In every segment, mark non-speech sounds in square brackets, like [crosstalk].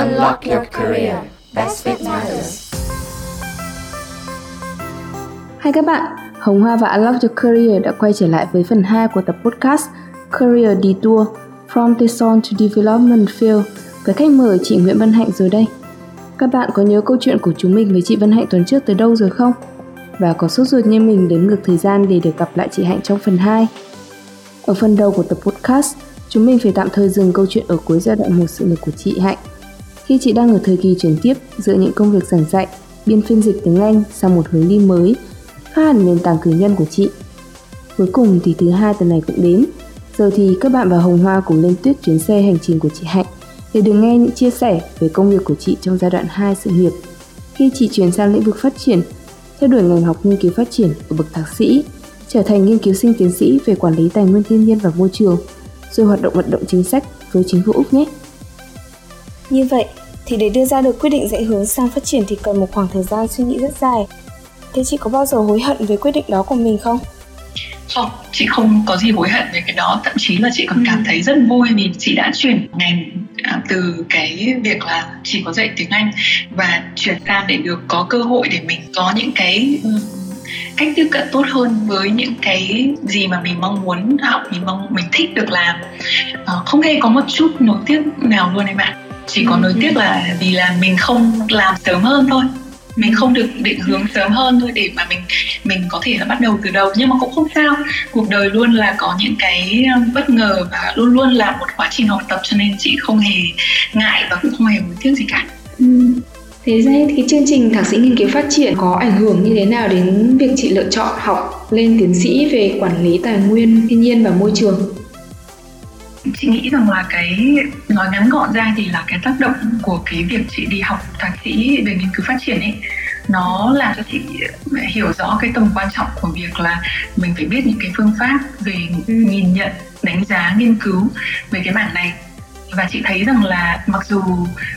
Unlock your career. Best fit matters. Hai các bạn, Hồng Hoa và Unlock Your Career đã quay trở lại với phần 2 của tập podcast Career Detour From Tesson to Development Field với khách mời chị Nguyễn Văn Hạnh rồi đây. Các bạn có nhớ câu chuyện của chúng mình với chị Văn Hạnh tuần trước tới đâu rồi không? Và có sốt ruột như mình đếm ngược thời gian để được gặp lại chị Hạnh trong phần 2. Ở phần đầu của tập podcast, chúng mình phải tạm thời dừng câu chuyện ở cuối giai đoạn một sự nghiệp của chị Hạnh. Khi chị đang ở thời kỳ chuyển tiếp giữa những công việc giảng dạy, biên phiên dịch tiếng Anh sang một hướng đi mới, khác hẳn nền tảng cử nhân của chị. Cuối cùng thì thứ hai tuần này cũng đến. Giờ thì các bạn và Hồng Hoa cùng lên tuyết chuyến xe hành trình của chị Hạnh để được nghe những chia sẻ về công việc của chị trong giai đoạn 2 sự nghiệp. Khi chị chuyển sang lĩnh vực phát triển, theo đuổi ngành học nghiên cứu phát triển ở bậc thạc sĩ, trở thành nghiên cứu sinh tiến sĩ về quản lý tài nguyên thiên nhiên và môi trường, rồi hoạt động vận động chính sách với chính phủ Úc nhé. Như vậy, thì để đưa ra được quyết định dạy hướng sang phát triển thì cần một khoảng thời gian suy nghĩ rất dài. Thế chị có bao giờ hối hận về quyết định đó của mình không? Không, chị không có gì hối hận về cái đó Thậm chí là chị còn ừ. cảm thấy rất vui vì chị đã chuyển ngành à, từ cái việc là chỉ có dạy tiếng Anh và chuyển sang để được có cơ hội để mình có những cái cách tiếp cận tốt hơn với những cái gì mà mình mong muốn học mình mong mình thích được làm à, không hề có một chút nối tiếc nào luôn em ạ chỉ có nối tiếc là vì là mình không làm sớm hơn thôi mình không được định hướng sớm hơn thôi để mà mình mình có thể là bắt đầu từ đầu nhưng mà cũng không sao cuộc đời luôn là có những cái um, bất ngờ và luôn luôn là một quá trình học tập cho nên chị không hề ngại và cũng không hề nỗi tiếc gì cả ừ. Thế ra cái chương trình thạc sĩ nghiên cứu phát triển có ảnh hưởng như thế nào đến việc chị lựa chọn học lên tiến sĩ về quản lý tài nguyên thiên nhiên và môi trường? Chị nghĩ rằng là cái nói ngắn gọn ra thì là cái tác động của cái việc chị đi học thạc sĩ về nghiên cứu phát triển ấy. Nó làm cho chị hiểu rõ cái tầm quan trọng của việc là mình phải biết những cái phương pháp về nhìn nhận đánh giá nghiên cứu về cái mảng này. Và chị thấy rằng là mặc dù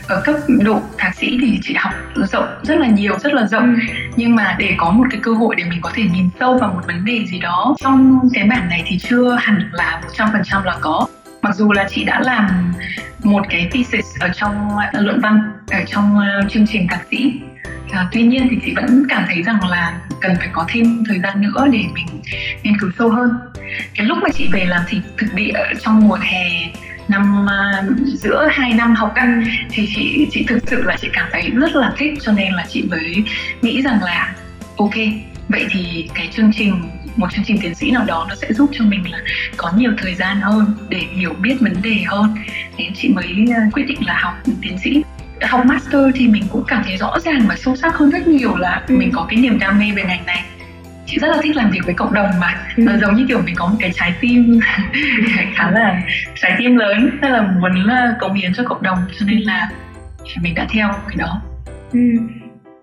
ở cấp độ thạc sĩ thì chị học rộng rất là nhiều rất là rộng. Ừ. nhưng mà để có một cái cơ hội để mình có thể nhìn sâu vào một vấn đề gì đó trong cái mảng này thì chưa hẳn là một trăm phần trăm là có mặc dù là chị đã làm một cái thesis ở trong ờ, luận văn ở trong ờ, chương trình thạc sĩ. À, tuy nhiên thì chị vẫn cảm thấy rằng là cần phải có thêm thời gian nữa để mình nghiên cứu sâu hơn. Cái lúc mà chị về làm thì thực địa ở trong mùa hè năm uh, giữa hai năm học căn thì chị chị thực sự là chị cảm thấy rất là thích cho nên là chị mới nghĩ rằng là ok vậy thì cái chương trình một chương trình tiến sĩ nào đó nó sẽ giúp cho mình là có nhiều thời gian hơn để hiểu biết vấn đề hơn. Nên chị mới ờ, quyết định là học tiến sĩ. Học master thì mình cũng cảm thấy rõ ràng và sâu sắc hơn rất nhiều là ừ. mình có cái niềm đam mê về ngành này. Chị rất là thích làm việc với cộng đồng mà. Ừ. giống như kiểu mình có một cái trái tim [laughs] khá là trái tim lớn rất là muốn là cống hiến cho cộng đồng. Cho nên là mình đã theo cái đó. Ừ.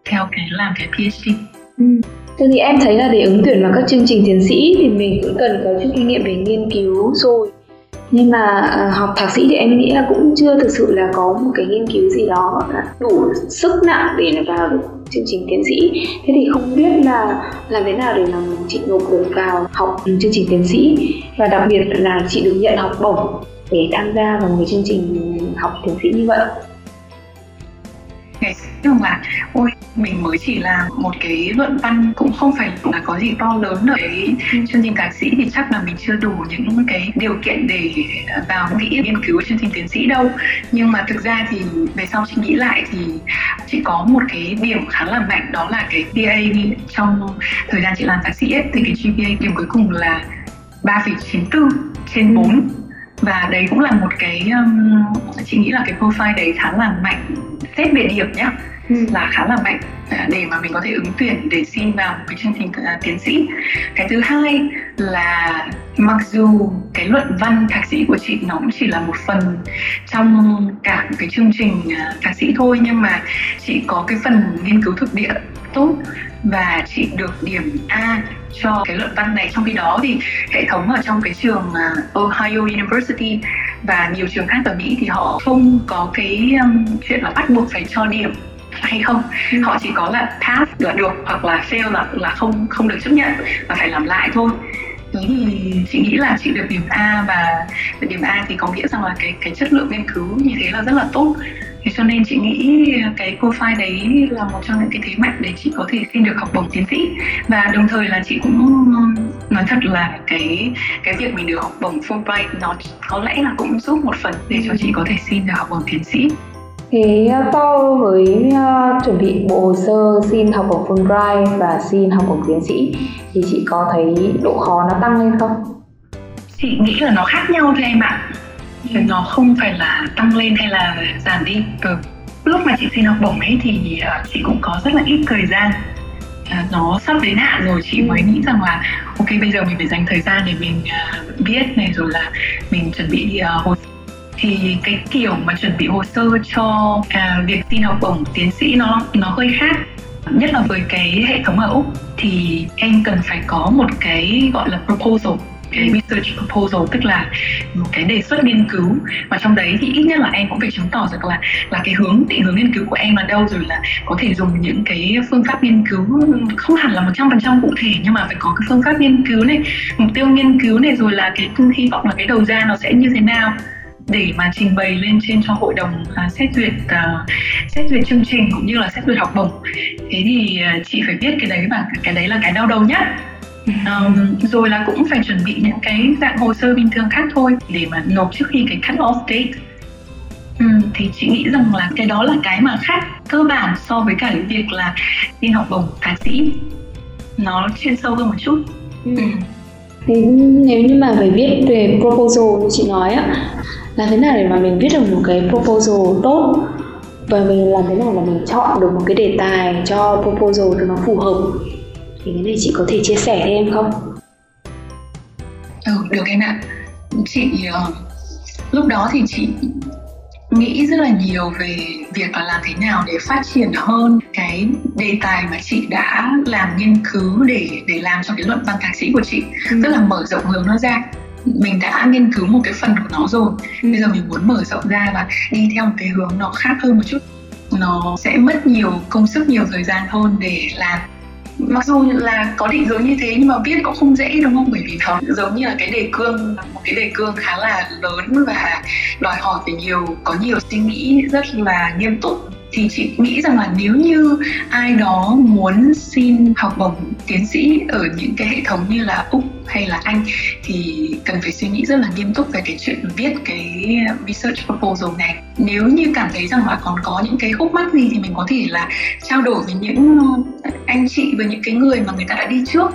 theo cái làm cái PhD ừ. Thế thì em thấy là để ứng tuyển vào các chương trình tiến sĩ thì mình cũng cần có chút kinh nghiệm về nghiên cứu rồi. Nhưng mà à, học thạc sĩ thì em nghĩ là cũng chưa thực sự là có một cái nghiên cứu gì đó đủ sức nặng để vào được chương trình tiến sĩ. Thế thì không biết là làm thế nào để mà chị nộp được vào học chương trình tiến sĩ. Và đặc biệt là chị được nhận học bổng để tham gia vào một cái chương trình học tiến sĩ như vậy ngày xưa là ôi mình mới chỉ là một cái luận văn cũng không phải là có gì to lớn ở cái chương trình thạc sĩ thì chắc là mình chưa đủ những cái điều kiện để vào nghĩ nghiên cứu chương trình tiến sĩ đâu. Nhưng mà thực ra thì về sau chị nghĩ lại thì chị có một cái điểm khá là mạnh đó là cái PA trong thời gian chị làm thạc sĩ ấy, thì cái GPA điểm cuối cùng là 3,94 trên 4 và đấy cũng là một cái um, chị nghĩ là cái profile đấy khá là mạnh xét về điểm nhá ừ. Ừ. là khá là mạnh. À, để mà mình có thể ứng tuyển để xin vào một cái chương trình uh, tiến sĩ. Cái thứ hai là mặc dù cái luận văn thạc sĩ của chị nó cũng chỉ là một phần trong cả một cái chương trình uh, thạc sĩ thôi nhưng mà chị có cái phần nghiên cứu thực địa tốt và chị được điểm A cho cái luận văn này. Trong khi đó thì hệ thống ở trong cái trường Ohio University và nhiều trường khác ở Mỹ thì họ không có cái um, chuyện là bắt buộc phải cho điểm hay không. Ừ. họ chỉ có là pass là được hoặc là fail là là không không được chấp nhận và phải làm lại thôi. Thế thì chị nghĩ là chị được điểm A và điểm A thì có nghĩa rằng là cái cái chất lượng nghiên cứu như thế là rất là tốt. Thế cho nên chị nghĩ cái profile đấy là một trong những cái thế mạnh để chị có thể xin được học bổng tiến sĩ. Và đồng thời là chị cũng nói thật là cái cái việc mình được học bổng Fulbright nó có lẽ là cũng giúp một phần để cho chị có thể xin được học bổng tiến sĩ Ờ, Thế so với uh, chuẩn bị bộ hồ sơ xin học bổng Fulbright và xin học bổng tiến sĩ thì chị có thấy độ khó nó tăng lên không? Chị nghĩ là nó khác nhau thôi em ạ. Nó không phải là tăng lên hay là giảm đi. Ừ. Lúc mà chị xin học bổng ấy thì uh, chị cũng có rất là ít thời gian uh, nó sắp đến hạn rồi chị mới nghĩ rằng là ok bây giờ mình phải dành thời gian để mình uh, viết này rồi là mình chuẩn bị uh, hồ thì cái kiểu mà chuẩn bị hồ sơ cho à, việc xin học bổng tiến sĩ nó nó hơi khác. Nhất là với cái hệ thống ở úc thì em cần phải có một cái gọi là proposal cái research proposal tức là một cái đề xuất nghiên cứu. Và trong đấy thì ít nhất là em cũng phải chứng tỏ được là là cái hướng định hướng nghiên cứu của em là đâu rồi là có thể dùng những cái phương pháp nghiên cứu không hẳn là một trăm phần trăm cụ thể nhưng mà phải có cái phương pháp nghiên cứu này mục tiêu nghiên cứu này rồi là cái hy vọng là cái đầu ra nó sẽ như thế nào để mà trình bày lên trên cho hội đồng uh, xét duyệt uh, xét duyệt chương trình cũng như là xét duyệt học bổng. Thế thì uh, chị phải biết cái đấy và cái đấy là cái đau đầu nhất. [laughs] Um, rồi là cũng phải chuẩn bị những cái dạng hồ sơ bình thường khác thôi để mà nộp trước khi cái cut off date. Um, thì chị nghĩ rằng là cái đó là cái mà khác cơ bản so với cả cái việc là đi học bổng thạc sĩ. Nó chuyên sâu hơn một chút. Ừ. Ừ. Thế nếu như mà phải viết về proposal như chị nói á làm thế nào để mà mình viết được một cái proposal tốt và mình làm thế nào là mình chọn được một cái đề tài cho proposal cho nó phù hợp thì cái này chị có thể chia sẻ thêm không? Ừ, được em ạ. Chị uh, lúc đó thì chị nghĩ rất là nhiều về việc là làm thế nào để phát triển hơn cái đề tài mà chị đã làm nghiên cứu để để làm cho cái luận văn thạc sĩ của chị ừ. tức là mở rộng hướng nó ra mình đã nghiên cứu một cái phần của nó rồi. Bây giờ mình muốn mở rộng ra và đi theo một cái hướng nó khác hơn một chút. Nó sẽ mất nhiều công sức nhiều thời gian hơn để làm. Mặc dù là có định hướng như thế nhưng mà viết cũng không dễ đúng không? Bởi vì nó giống như là cái đề cương một cái đề cương khá là lớn và đòi hỏi phải nhiều có nhiều suy nghĩ rất là nghiêm túc thì chị nghĩ rằng là nếu như ai đó muốn xin học bổng tiến sĩ ở những cái hệ thống như là úc hay là anh, thì cần phải suy nghĩ rất là nghiêm túc về cái chuyện viết cái research proposal này. Nếu như cảm thấy rằng là còn có những cái khúc mắc gì thì mình có thể là trao đổi với những ờ, anh chị, với những cái người mà người ta đã đi trước.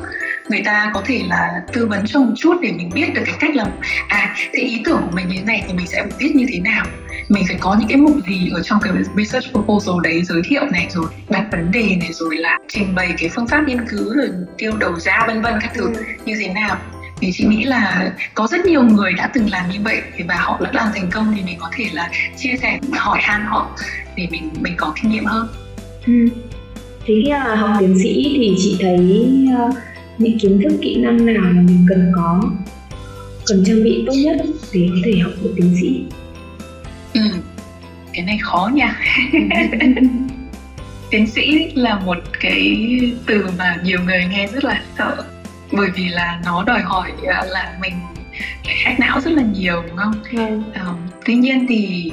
Người ta có thể là tư vấn cho một chút để mình biết được cái cách là à thế ý tưởng của mình như thế này thì mình sẽ viết như thế nào mình phải có những cái mục gì ở trong cái research proposal đấy giới thiệu này rồi đặt vấn đề này rồi là trình bày cái phương pháp nghiên cứu rồi tiêu đầu ra vân vân các thứ ừ. như thế nào thì chị nghĩ là có rất nhiều người đã từng làm như vậy và họ đã làm thành công thì mình có thể là chia sẻ hỏi han họ để mình mình có kinh nghiệm hơn ừ. thế khi là học tiến sĩ thì chị thấy uh, những kiến thức kỹ năng nào mà mình cần có cần trang bị tốt nhất để có thể học được tiến sĩ ừ cái này khó nha [laughs] tiến sĩ là một cái từ mà nhiều người nghe rất là sợ bởi vì là nó đòi hỏi à, là mình phải hack não rất là nhiều đúng không? Ừ. Um, tuy nhiên thì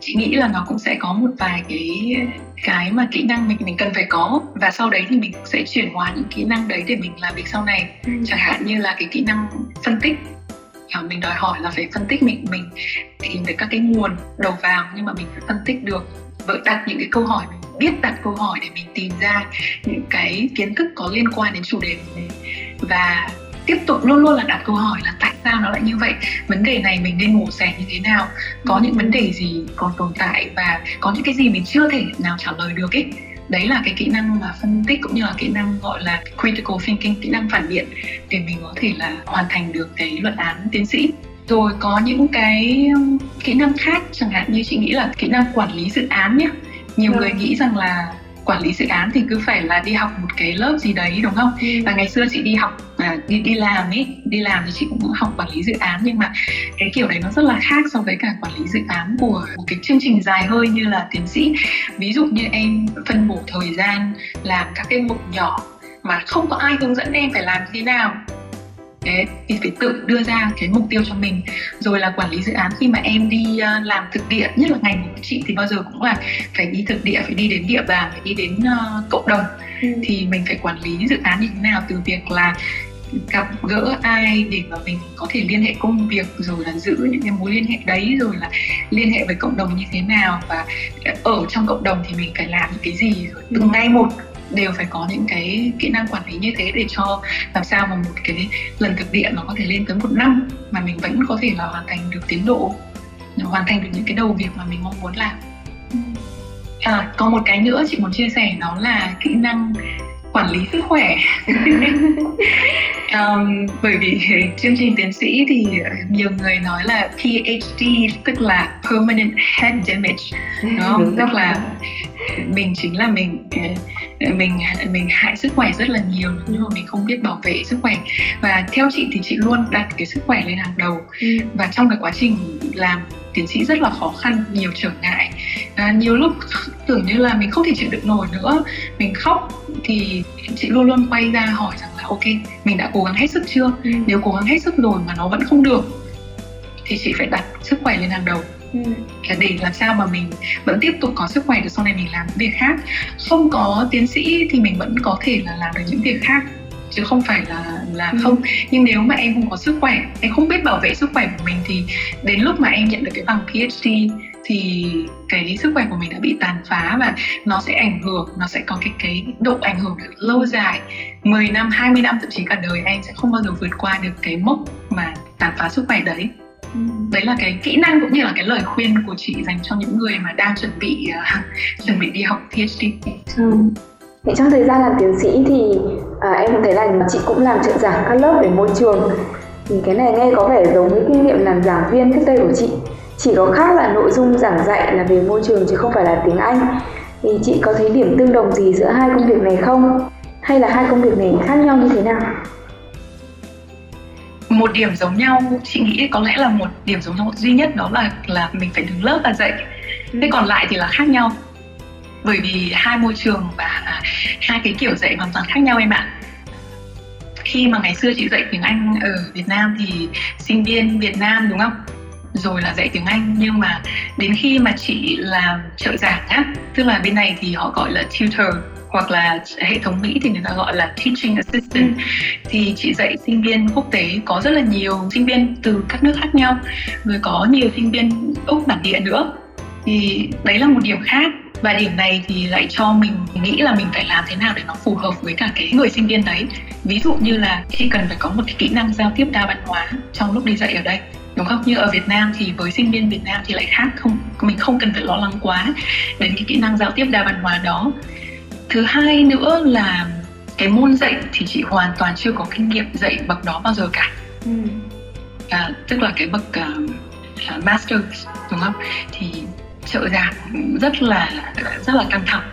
chị nghĩ là nó cũng sẽ có một vài cái cái mà kỹ năng mình mình cần phải có và sau đấy thì mình sẽ chuyển hóa những kỹ năng đấy để mình làm việc sau này ừ. chẳng hạn như là cái kỹ năng phân tích mình đòi hỏi là phải phân tích mình mình tìm được các cái nguồn đầu vào, nhưng mà mình phải phân tích được và đặt những cái câu hỏi mình biết đặt câu hỏi để mình tìm ra những cái kiến thức có liên quan đến chủ đề của mình. Và tiếp tục luôn luôn là đặt câu hỏi là tại sao nó lại như vậy? Vấn đề này mình nên mổ xẻ như thế nào? Có những vấn đề gì còn tồn tại và có những cái gì mình chưa thể nào trả lời được ấy? Đấy là cái kỹ năng mà phân tích cũng như là kỹ năng gọi là critical thinking kỹ năng phản biện để mình có thể là hoàn thành được cái luận án tiến sĩ. Rồi có những cái um, kỹ năng khác chẳng hạn như chị nghĩ là kỹ năng quản lý dự án nhé nhiều người nghĩ rằng là quản lý dự án thì cứ phải là đi học một cái lớp gì đấy đúng không? Ừ. và ngày xưa chị đi học à, đi đi làm ấy đi làm thì chị cũng học quản lý dự án nhưng mà cái kiểu đấy nó rất là khác so với cả quản lý dự án của một cái chương trình dài hơi như là tiến sĩ. Ví dụ như em phân bổ thời gian làm các cái mục nhỏ mà không có ai hướng dẫn em phải làm thế nào Đấy, thì phải tự đưa ra cái mục tiêu cho mình. Rồi là quản lý dự án khi mà em đi uh, làm thực địa nhất là ngành của chị thì bao giờ cũng là phải đi thực địa phải đi đến địa bàn phải đi đến uh, cộng đồng. Ừ. thì mình phải quản lý dự án như thế nào từ việc là gặp gỡ ai để mà mình có thể liên hệ công việc rồi là giữ những cái mối liên hệ đấy rồi là liên hệ với cộng đồng như thế nào và ở trong cộng đồng thì mình phải làm những cái gì rồi từng ngày một đều phải có những cái kỹ năng quản lý như thế để cho làm sao mà một cái lần thực địa nó có thể lên tới một năm mà mình vẫn có thể là hoàn thành được tiến độ hoàn thành được những cái đầu việc mà mình mong muốn làm. À, có một cái nữa chị muốn chia sẻ đó là kỹ năng quản lý sức khỏe. [laughs] Um, bởi vì chương trình tiến sĩ thì nhiều người nói là PhD tức là permanent head damage đúng không? tức là mình chính là mình mình mình hại sức khỏe rất là nhiều nhưng mà mình không biết bảo vệ sức khỏe. Và theo chị thì chị luôn đặt cái sức khỏe lên hàng đầu. Ừ. và trong cái quá trình làm tiến sĩ rất là khó khăn nhiều trở ngại. À, nhiều lúc tưởng như là mình không thể chịu đựng nổi nữa. Mình khóc thì chị luôn luôn quay ra hỏi rằng là ok mình đã cố gắng hết sức chưa? Ừ. nếu cố gắng hết sức rồi mà nó vẫn không được thì chị phải đặt sức khỏe lên hàng đầu ừ. để làm sao mà mình vẫn tiếp tục có sức khỏe được sau này mình làm việc khác không có tiến sĩ thì mình vẫn có thể là làm được những việc khác chứ không phải là là ừ. không nhưng nếu mà em không có sức khỏe em không biết bảo vệ sức khỏe của mình thì đến lúc mà em nhận được cái bằng PhD thì cái sức khỏe của mình đã bị tàn phá và nó sẽ ảnh hưởng nó sẽ có cái cái độ ảnh hưởng lâu dài 10 năm 20 năm thậm chí cả đời em sẽ không bao giờ vượt qua được cái mốc mà tàn phá sức khỏe đấy. Đấy là cái kỹ năng cũng như là cái lời khuyên của chị dành cho những người mà đang chuẩn bị uh, chuẩn bị đi học PhD. Ừ. Thế trong thời gian làm tiến sĩ thì à, em thấy là chị cũng làm trợ giảng các lớp về môi trường. Thì cái này nghe có vẻ giống với kinh nghiệm làm giảng viên trước đây của chị. Chỉ có khác là nội dung giảng dạy là về môi trường chứ không phải là tiếng Anh. Thì chị có thấy điểm tương đồng gì giữa hai công việc này không? Hay là hai công việc này khác nhau như thế nào một điểm giống nhau, chị nghĩ có lẽ là một điểm giống nhau duy nhất đó là là mình phải đứng lớp và dạy. Thế còn lại thì là khác nhau. Bởi vì hai môi trường và hai cái kiểu dạy hoàn toàn khác nhau em ạ. Khi mà ngày xưa chị dạy tiếng Anh ở Việt Nam thì sinh viên Việt Nam, đúng không? Rồi là dạy tiếng Anh, nhưng mà đến khi mà chị làm trợ giảng á, tức là bên này thì họ gọi là tutor hoặc là hệ thống Mỹ thì người ta gọi là teaching assistant, thì chị dạy sinh viên quốc tế có rất là nhiều sinh viên từ các nước khác nhau, rồi có nhiều sinh viên úc bản địa nữa. Thì đấy là một điểm khác. Và điểm này thì lại cho mình nghĩ là mình phải làm thế nào để nó phù hợp với cả cái người sinh viên đấy. Ví dụ như là chị cần phải có một cái kỹ năng giao tiếp đa văn hóa trong lúc đi dạy ở đây, đúng không? Như ở Việt Nam thì với sinh viên Việt Nam thì lại khác không, mình không cần phải lo lắng quá đến cái kỹ năng giao tiếp đa văn hóa đó thứ hai nữa là cái môn dạy thì chị hoàn toàn chưa có kinh nghiệm dạy bậc đó bao giờ cả. Ừ. à, tức là cái bậc uh, master đúng không? Thì trợ giảng rất là rất là căng thẳng.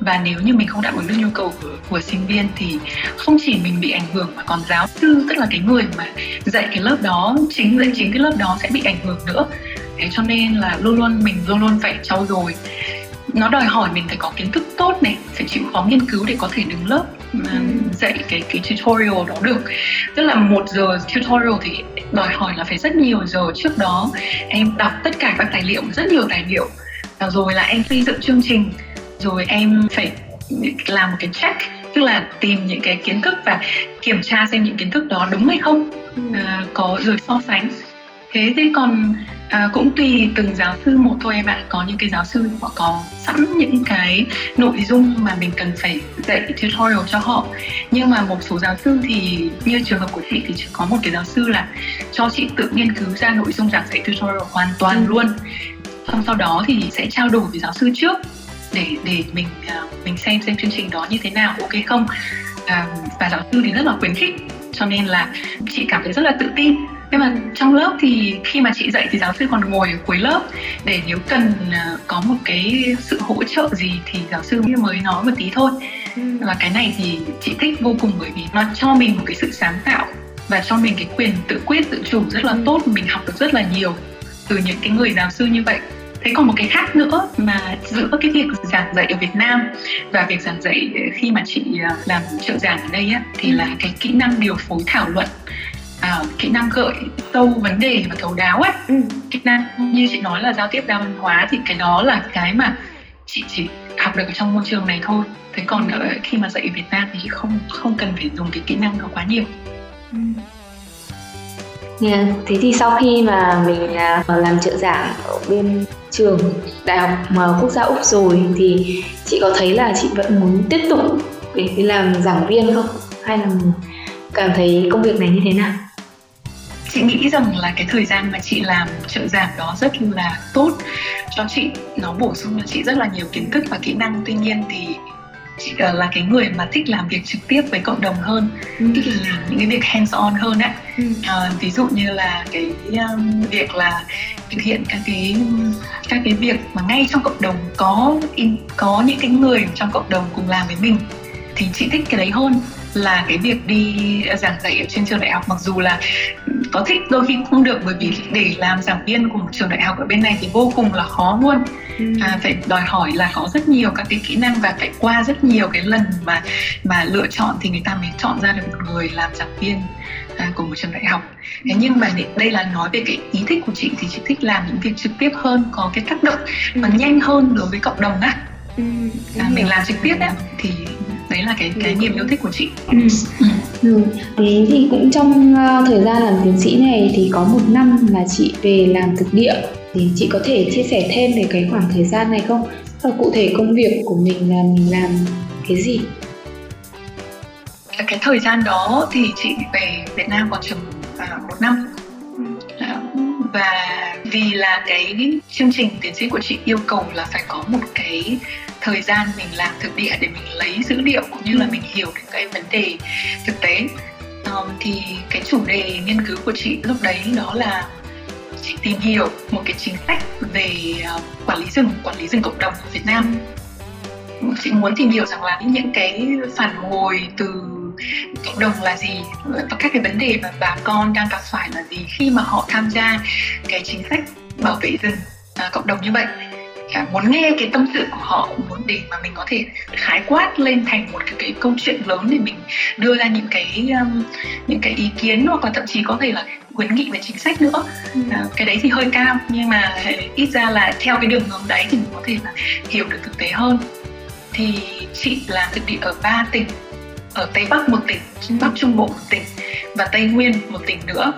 Và nếu như mình không đáp ứng được nhu cầu của, của sinh viên thì không chỉ mình bị ảnh hưởng mà còn giáo sư tức là cái người mà dạy cái lớp đó chính dạy chính cái lớp đó sẽ bị ảnh hưởng nữa. Thế cho nên là luôn luôn mình luôn luôn phải trau dồi nó đòi hỏi mình phải có kiến thức tốt này phải chịu khó nghiên cứu để có thể đứng lớp mà ừ. dạy cái cái tutorial đó được tức là một giờ tutorial thì đòi hỏi là phải rất nhiều giờ trước đó em đọc tất cả các tài liệu rất nhiều tài liệu rồi là em xây dựng chương trình rồi em phải làm một cái check tức là tìm những cái kiến thức và kiểm tra xem những kiến thức đó đúng hay không ừ. à, có rồi so sánh thế. Thì còn à, cũng tùy từng giáo sư một thôi em ạ. Có những cái giáo sư họ có sẵn những cái nội dung mà mình cần phải dạy tutorial cho họ. Nhưng mà một số giáo sư thì như trường hợp của chị thì chỉ có một cái giáo sư là cho chị tự nghiên cứu ra nội dung giảng dạy tutorial hoàn toàn ừ. luôn. Xong sau đó thì sẽ trao đổi với giáo sư trước để để mình uh, mình xem xem chương trình đó như thế nào ok không? Uh, và giáo sư thì rất là khuyến khích cho nên là chị cảm thấy rất là tự tin nhưng mà trong lớp thì khi mà chị dạy thì giáo sư còn ngồi ở cuối lớp để nếu cần uh, có một cái sự hỗ trợ gì thì giáo sư mới nói một tí thôi ừ. và cái này thì chị thích vô cùng bởi vì nó cho mình một cái sự sáng tạo và cho mình cái quyền tự quyết tự chủ rất là ừ. tốt mình học được rất là nhiều từ những cái người giáo sư như vậy thế còn một cái khác nữa mà giữa cái việc giảng dạy ở Việt Nam và việc giảng dạy khi mà chị à, làm trợ giảng ở đây á thì là cái kỹ năng điều phối thảo luận à, kỹ năng gợi sâu vấn đề và thấu đáo ấy ừ. kỹ năng như chị nói là giao tiếp đa văn hóa thì cái đó là cái mà chị chỉ học được ở trong môi trường này thôi thế còn ở khi mà dạy ở Việt Nam thì không không cần phải dùng cái kỹ năng đó quá nhiều ừ. Yeah. Thế thì sau khi mà mình à, làm trợ giảng ở bên trường Đại học Quốc gia Úc rồi thì chị có thấy là chị vẫn muốn tiếp tục để đi làm giảng viên không? Hay là cảm thấy công việc này như thế nào? Chị nghĩ rằng là cái thời gian mà chị làm trợ giảng đó rất là tốt cho chị nó bổ sung cho chị rất là nhiều kiến thức và kỹ năng tuy nhiên thì chị uh, là cái người mà thích làm việc trực tiếp với cộng đồng hơn ừ. tức là làm những cái việc hands on hơn á ừ. uh, ví dụ như là cái um, việc là thực hiện các cái các cái việc mà ngay trong cộng đồng có có những cái người trong cộng đồng cùng làm với mình thì chị thích cái đấy hơn là cái việc đi giảng dạy ở trên trường đại học mặc dù là có thích đôi khi không được bởi vì để làm giảng viên của một trường đại học ở bên này thì vô cùng là khó luôn. Ừ. à, phải đòi hỏi là có rất nhiều các cái kỹ năng và phải qua rất nhiều cái lần mà mà lựa chọn thì người ta mới chọn ra được một người làm giảng viên à, của một trường đại học. Thế nhưng mà đây là nói về cái ý thích của chị thì chị thích làm những việc trực tiếp hơn có cái tác động và nhanh hơn đối với cộng đồng á. Ừ, à, mình làm trực tiếp á thì đấy là cái cái niềm yêu thích của chị. Ừ. Ừ. ừ. thế thì cũng trong uh, thời gian làm tiến sĩ này thì có một năm là chị về làm thực địa. Thì chị có thể chia sẻ thêm về cái khoảng thời gian này không? Và cụ thể công việc của mình là mình làm cái gì? Cái thời gian đó thì chị về Việt Nam còn chừng uh, một năm. Và vì là cái chương trình tiến sĩ của chị yêu cầu là phải có một cái thời gian mình làm thực địa để mình lấy dữ liệu cũng như là mình hiểu được cái vấn đề thực tế. Um, thì cái chủ đề nghiên cứu của chị lúc đấy đó là chị tìm hiểu một cái chính sách về uh, quản lý rừng quản lý rừng cộng đồng ở Việt Nam. Chị muốn tìm hiểu rằng là những cái phản hồi từ cộng đồng là gì và các cái vấn đề mà bà con đang gặp phải là gì khi mà họ tham gia cái chính sách bảo vệ rừng à, cộng đồng như vậy à, muốn nghe cái tâm sự của họ muốn để mà mình có thể khái quát lên thành một cái, cái câu chuyện lớn để mình đưa ra những cái um, những cái ý kiến hoặc là thậm chí có thể là khuyến nghị về chính sách nữa. Ừ. à, cái đấy thì hơi cao nhưng mà ít ra là theo cái đường hướng đấy thì mình có thể là hiểu được thực tế hơn. Thì chị làm thực địa ở ba tỉnh ở tây bắc một tỉnh bắc trung bộ một tỉnh và tây nguyên một tỉnh nữa.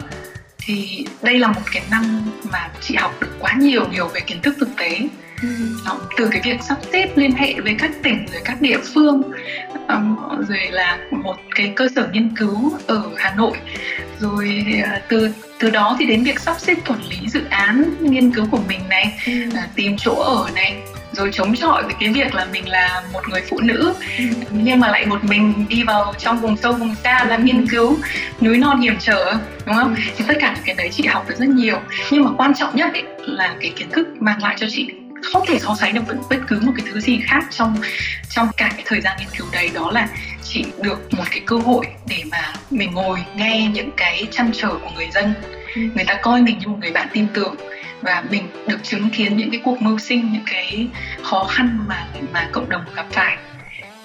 Thì đây là một cái năm mà chị học được quá nhiều nhiều về kiến thức thực tế ừ. từ cái việc sắp xếp liên hệ với các tỉnh rồi các địa phương um, rồi là một cái cơ sở nghiên cứu ở Hà Nội rồi uh, từ từ đó thì đến việc sắp xếp quản lý dự án nghiên cứu của mình này ừ. uh, tìm chỗ ở này rồi chống chọi với cái việc là mình là một người phụ nữ ừ. nhưng mà lại một mình đi vào trong vùng sâu vùng xa làm nghiên cứu núi non hiểm trở đúng không ừ. thì tất cả những cái đấy chị học được rất nhiều nhưng mà quan trọng nhất ấy, là cái kiến thức mang lại cho chị không thể so sánh được với bất cứ một cái thứ gì khác trong trong cả cái thời gian nghiên cứu đấy đó là chị được một cái cơ hội để mà mình ngồi nghe những cái chăn trở của người dân ừ. người ta coi mình như một người bạn tin tưởng và mình được chứng kiến những cái cuộc mưu sinh những cái khó khăn mà mà cộng đồng gặp phải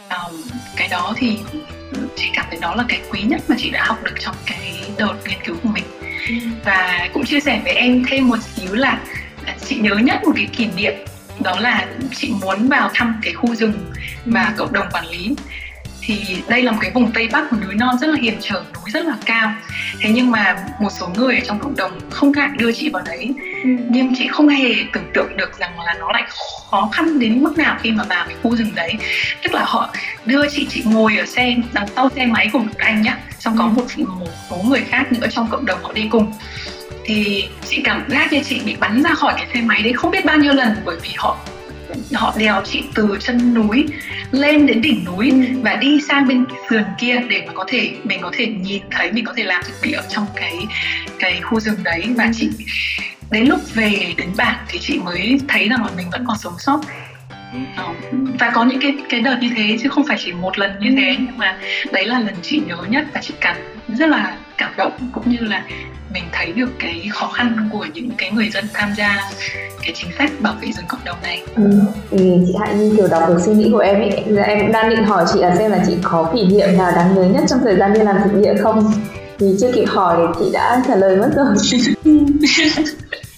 um, cái đó thì chị cảm thấy đó là cái quý nhất mà chị đã học được trong cái đợt nghiên cứu của mình ừ. và cũng chia sẻ với em thêm một xíu là chị nhớ nhất một cái kỷ niệm đó là chị muốn vào thăm cái khu rừng mà cộng đồng quản lý. Thì đây là một cái vùng tây bắc núi non rất là hiểm trở núi rất là cao. Thế nhưng mà một số người ở trong cộng đồng không ngại đưa chị vào đấy. Ừ. nhưng chị không hề tưởng tượng được rằng là nó lại khó khăn đến mức nào khi mà vào cái khu rừng đấy. Tức là họ đưa chị chị ngồi ở xe đằng sau xe máy của một anh nhá. Xong có ừ. một, một số người khác nữa trong cộng đồng họ đi cùng thì chị cảm giác như chị bị bắn ra khỏi cái xe máy đấy không biết bao nhiêu lần bởi vì họ họ đèo chị từ chân núi lên đến đỉnh núi ừ. và đi sang bên sườn kia để mà có thể mình có thể nhìn thấy mình có thể làm thực địa ở trong cái cái khu rừng đấy. Và chị đến lúc về đến bản thì chị mới thấy rằng là mình vẫn còn sống sót và có những cái cái đợt như thế chứ không phải chỉ một lần như thế nhưng mà đấy là lần chị nhớ nhất và chị cảm rất là cảm động cũng như là mình thấy được cái khó khăn của những cái người dân tham gia cái chính sách bảo vệ rừng cộng đồng này. Ừ, thì chị Hạnh như kiểu đọc được suy nghĩ của em ấy, em cũng đang định hỏi chị là xem là chị có kỷ niệm nào đáng nhớ nhất trong thời gian đi làm thực địa không? vì chưa kịp hỏi thì chị đã trả lời mất rồi [laughs]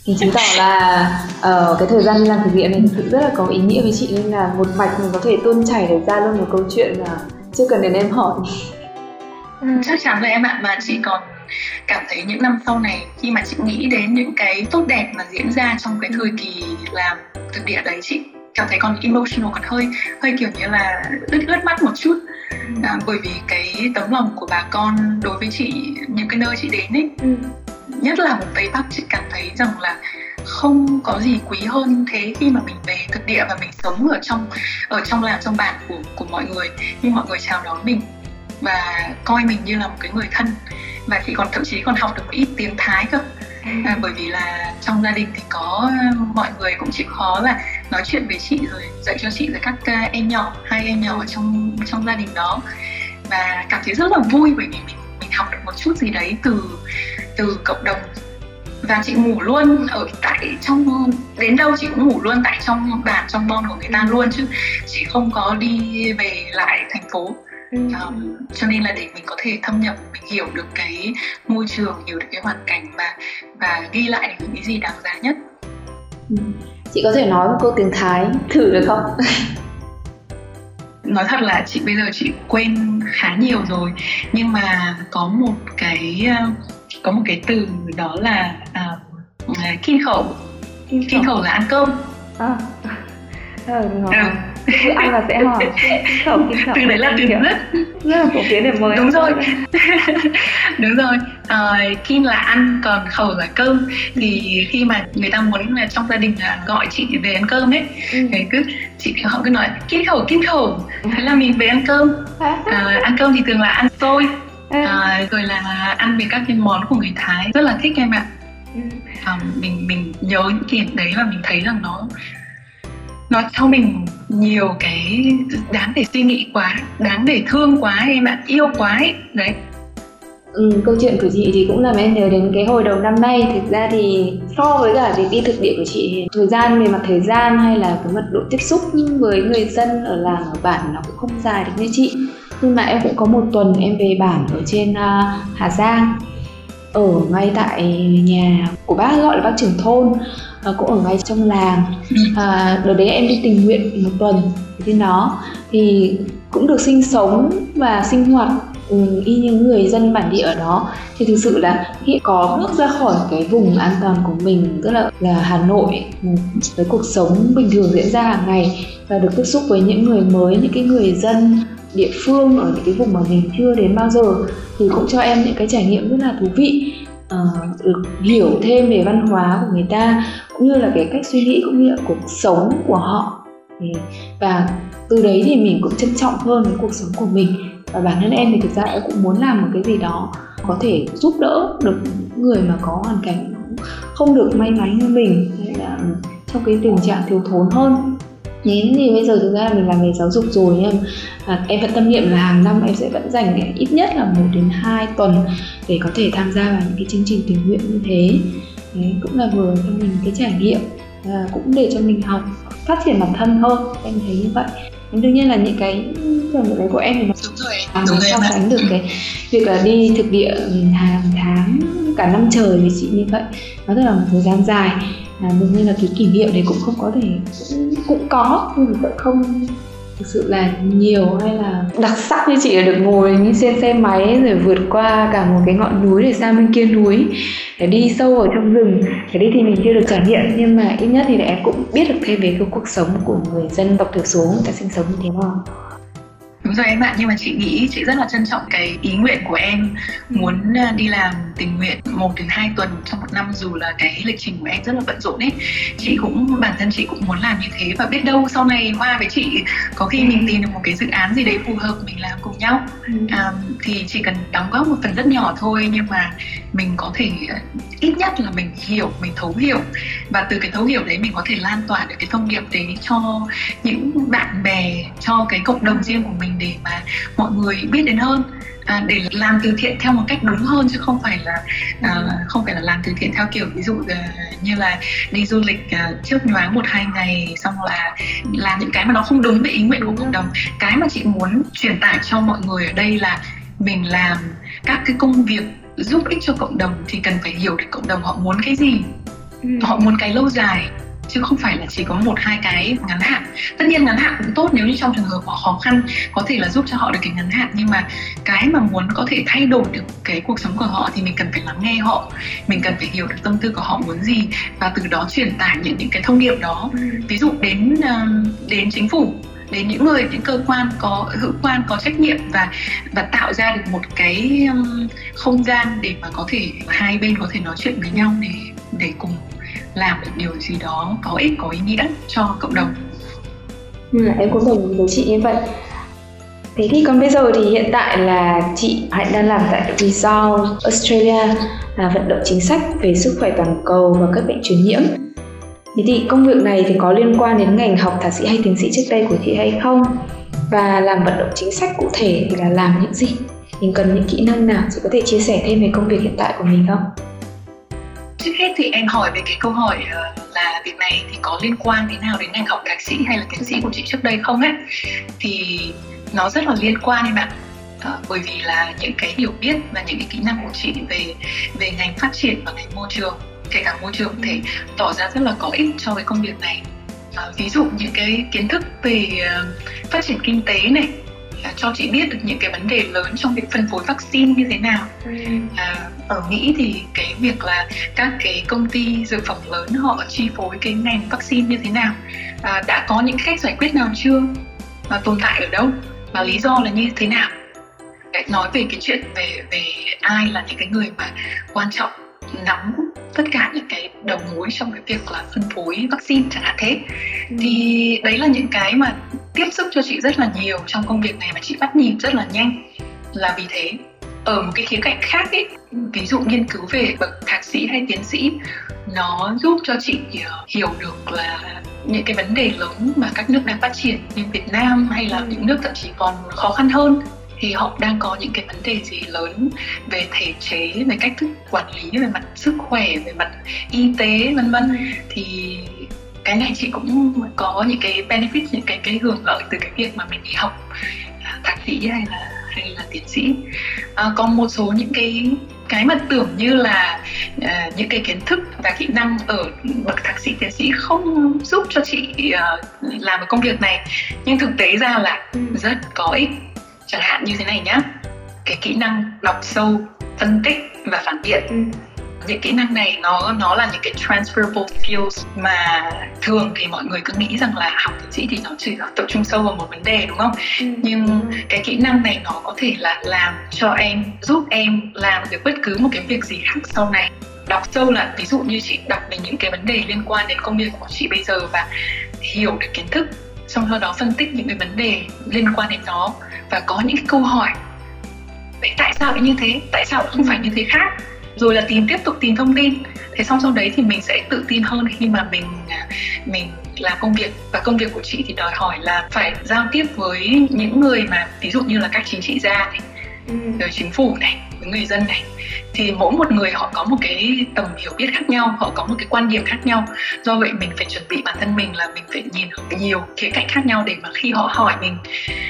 thì chứng tỏ là uh, cái thời gian đi làm thử nghiệm này thực sự rất là có ý nghĩa với chị nên là một mạch mình có thể tuôn chảy được ra luôn một câu chuyện là chưa cần đến em hỏi. Ừ, chắc chắn rồi em ạ. Mà chị còn cảm thấy những năm sau này khi mà chị nghĩ đến những cái tốt đẹp mà diễn ra trong cái thời kỳ làm thực địa đấy chị cảm thấy còn emotional còn hơi hơi kiểu như là ướt ướt mắt một chút. À, bởi vì cái tấm lòng của bà con đối với chị những cái nơi chị đến ấy ừ. Nhất là một tây bắc chị cảm thấy rằng là không có gì quý hơn thế khi mà mình về thực địa và mình sống ở trong ở trong làng trong bản của của mọi người nhưng mọi người chào đón mình và coi mình như là một cái người thân. Và chị còn thậm chí còn học được một ít tiếng thái cơ. À, bởi vì là trong gia đình thì có mọi người cũng chịu khó là nói chuyện với chị rồi dạy cho chị với các em nhỏ hai em nhỏ ở trong trong gia đình đó. Và cảm thấy rất là vui bởi vì mình mình học được một chút gì đấy từ từ cộng đồng. Và chị ngủ luôn ở tại trong đến đâu chị cũng ngủ luôn tại trong bản trong bon của người ta luôn chứ chị không có đi về lại thành phố. Um, cho nên là để mình có thể thâm nhập mình hiểu được cái môi trường hiểu được cái hoàn cảnh và và ghi lại những cái gì đáng giá nhất. Ừ. chị có thể nói một câu tiếng thái thử được không [laughs] nói thật là chị bây giờ chị quên khá nhiều rồi. Nhưng mà có một cái có một cái từ đó là uh, kinh khẩu. Kinh khẩu. là ăn cơm. À. [laughs] Ờ, [laughs] ừ ăn là sẽ hỏi. Khẩu kim khẩu. Từ đấy là từ rất [laughs] rất là phổ biến để mời đúng rồi. [laughs] đúng rồi. À, kim là ăn còn khẩu là cơm. Thì khi mà người ta muốn là trong gia đình là gọi chị về ăn cơm ấy ừ. thì cứ chị họ cứ nói kim khẩu kim khẩu. Thế là mình về ăn cơm. À, ăn cơm thì thường là ăn xôi. À, rồi là ăn về các cái món của người thái. Rất là thích em ạ. À, mình mình nhớ những kỷ đấy và mình thấy rằng nó nó cho mình nhiều cái đáng để suy nghĩ quá đáng để thương quá em ạ yêu quá ấy. Đấy. Ừ, câu chuyện của chị thì cũng làm em nhớ đến cái hồi đầu năm nay. Thực ra thì so với cả việc đi thực địa của chị thì thời gian về mặt thời gian hay là cái mật độ tiếp xúc với người dân ở làng ở bản nó cũng không dài được như chị. Nhưng mà em cũng có một tuần em về bản ở trên uh, Hà Giang ở ngay tại nhà của bác gọi là bác trưởng thôn à, cũng ở ngay trong làng. À, đợt đấy em đi tình nguyện một tuần trên đó. Thì cũng được sinh sống và sinh hoạt ừ, y như người dân bản địa ở đó. Thì thực sự là khi có bước ra khỏi cái vùng an toàn của mình tức là là Hà Nội với cuộc sống bình thường diễn ra hàng ngày và được tiếp xúc với những người mới những cái người dân địa phương ở những cái vùng mà mình chưa đến bao giờ thì cũng cho em những cái trải nghiệm rất là thú vị. Uh, được hiểu thêm về văn hóa của người ta cũng như là cái cách suy nghĩ cũng như là cuộc sống của họ. Và từ đấy thì mình cũng trân trọng hơn với cuộc sống của mình. Và bản thân em thì thực ra em cũng muốn làm một cái gì đó có thể giúp đỡ được người mà có hoàn cảnh không được may mắn như mình. Hay là ừ, trong cái tình trạng thiếu thốn hơn. Thế thì bây giờ thực ra mình làm nghề giáo dục rồi em à, em vẫn tâm niệm là hàng năm em sẽ vẫn dành ít nhất là một đến hai tuần để có thể tham gia vào những cái chương trình tình nguyện như thế. Đấy, cũng là vừa cho mình cái trải nghiệm và cũng để cho mình học phát triển bản thân hơn em thấy như vậy. Đương nhiên là những cái nghiệm đấy của em thì nó đúng rồi đúng sánh được cái việc là đi thực địa hàng tháng cả năm trời với chị như vậy. Nó rất là một thời gian dài. À, đương nhiên là cái kỷ niệm đấy cũng không có thể cũng, cũng có nhưng mà không thực sự là nhiều hay là đặc sắc như chị là được ngồi như trên xe máy rồi vượt qua cả một cái ngọn núi để sang bên kia núi để đi sâu ở trong rừng. Cái đi thì mình chưa được trải nghiệm nhưng mà ít nhất thì em cũng biết được thêm về cái cuộc sống của người dân tộc thiểu số người ta sinh sống như thế nào. Đúng rồi em ạ, nhưng mà chị nghĩ chị rất là trân trọng cái ý nguyện của em muốn à, đi làm tình nguyện một đến hai tuần trong một năm dù là cái lịch trình của em rất là bận rộn ấy. Chị cũng bản thân chị cũng muốn làm như thế và biết đâu sau này Hoa với chị có khi mình tìm được một cái dự án gì đấy phù hợp mình làm cùng nhau. Ừ. À, thì chỉ cần đóng góp một phần rất nhỏ thôi nhưng mà mình có thể à, ít nhất là mình hiểu, mình thấu hiểu và từ cái thấu hiểu đấy mình có thể lan tỏa được cái thông điệp đấy cho những bạn bè, cho cái cộng đồng riêng của mình để mà mọi người biết đến hơn à, để làm từ thiện theo một cách đúng hơn chứ không phải là à, không phải là làm từ thiện theo kiểu ví dụ à, như là đi du lịch à, trước nhoáng một hai ngày xong là làm những cái mà nó không đúng với ý nguyện của cộng đồng cái mà chị muốn truyền tải cho mọi người ở đây là mình làm các cái công việc giúp ích cho cộng đồng thì cần phải hiểu được cộng đồng họ muốn cái gì ừ. họ muốn cái lâu dài chứ không phải là chỉ có một hai cái ngắn hạn. Tất nhiên ngắn hạn cũng tốt nếu như trong trường hợp họ khó khăn có thể là giúp cho họ được cái ngắn hạn nhưng mà cái mà muốn có thể thay đổi được cái cuộc sống của họ thì mình cần phải lắng nghe họ. Mình cần phải hiểu được tâm tư của họ muốn gì và từ đó truyền tải những những cái thông điệp đó. Ừ. ví dụ đến đến chính phủ đến những người những cơ quan có hữu quan có trách nhiệm và và tạo ra được một cái không gian để mà có thể hai bên có thể nói chuyện với nhau để để cùng làm được điều gì đó có ích có ý nghĩa cho cộng đồng ừ, em cũng đồng ý với chị như vậy Thế thì còn bây giờ thì hiện tại là chị Hạnh đang làm tại Resolve Australia là vận động chính sách về sức khỏe toàn cầu và các bệnh truyền nhiễm. Thế thì công việc này thì có liên quan đến ngành học thạc sĩ hay tiến sĩ trước đây của chị hay không? Và làm vận động chính sách cụ thể thì là làm những gì? Mình cần những kỹ năng nào? Chị có thể chia sẻ thêm về công việc hiện tại của mình không? Trước hết thì em hỏi về cái câu hỏi ờ, là việc này thì có liên quan thế nào đến ngành học thạc sĩ hay là tiến sĩ của chị trước đây không ấy? Thì nó rất là liên quan em ạ. À, bởi vì là những cái hiểu biết và những cái kỹ năng của chị về về ngành phát triển và ngành môi trường kể cả môi trường thể tỏ ra rất là có ích cho cái công việc này. À, ví dụ những cái kiến thức về uh, phát triển kinh tế này cho chị biết được những cái vấn đề lớn trong việc phân phối vaccine như thế nào. Ừ. à, ở Mỹ thì cái việc là các cái công ty dược phẩm lớn họ chi phối cái ngành vaccine như thế nào? À, đã có những cách giải quyết nào chưa? Và tồn tại ở đâu? Và lý do là như thế nào? Để nói về cái chuyện về về ai là những cái người mà quan trọng nắm tất cả những cái đầu mối trong cái việc là phân phối vaccine chẳng hạn thế. Ừ. thì đấy là những cái mà tiếp xúc cho chị rất là nhiều trong công việc này mà chị bắt nhịp rất là nhanh. Là vì thế ở một cái khía cạnh khác ấy ví dụ nghiên cứu về bậc thạc sĩ hay tiến sĩ nó giúp cho chị ờ, hiểu được là những cái vấn đề lớn mà các nước đang phát triển như Việt Nam hay là những nước thậm chí còn khó khăn hơn. Thì họ đang có những cái vấn đề gì lớn về thể chế về cách thức quản lý về mặt sức khỏe về mặt y tế vân vân. Thì cái này chị cũng có những cái benefit những cái cái hưởng lợi từ cái việc mà mình đi học thạc sĩ hay là hay là tiến sĩ. À, còn một số những cái cái mà tưởng như là uh, những cái kiến thức và kỹ năng ở bậc thạc sĩ tiến sĩ không giúp cho chị uh, làm cái công việc này. Nhưng thực tế ra là ừ. rất có ích. Chẳng hạn như thế này nhá. Cái kỹ năng đọc sâu phân tích và phản biện. Ừ. những kỹ năng này nó nó là những cái transferable skills mà thường thì mọi người cứ nghĩ rằng là học tiến sĩ thì nó chỉ là tập trung sâu vào một vấn đề đúng không? Ừ. nhưng cái kỹ năng này nó có thể là làm cho em giúp em làm được bất cứ một cái việc gì khác sau này. Đọc sâu là ví dụ như chị đọc về những cái vấn đề liên quan đến công việc của chị bây giờ và hiểu được kiến thức xong sau đó phân tích những cái vấn đề liên quan đến nó và có những cái câu hỏi. Vậy tại sao lại như thế? Tại sao không phải như thế khác rồi là tìm, tiếp tục tìm thông tin. Thế xong sau đấy thì mình sẽ tự tin hơn khi mà mình mình làm công việc. Và công việc của chị thì đòi hỏi là phải giao tiếp với những người mà, ví dụ như là các chính trị gia này Ừ. rồi chính phủ này, với người dân này. Thì mỗi một người họ có một cái tầm hiểu biết khác nhau, họ có một cái quan điểm khác nhau. Do vậy mình phải chuẩn bị bản thân mình là mình phải nhìn ở nhiều khía cạnh khác nhau để mà khi họ hỏi mình,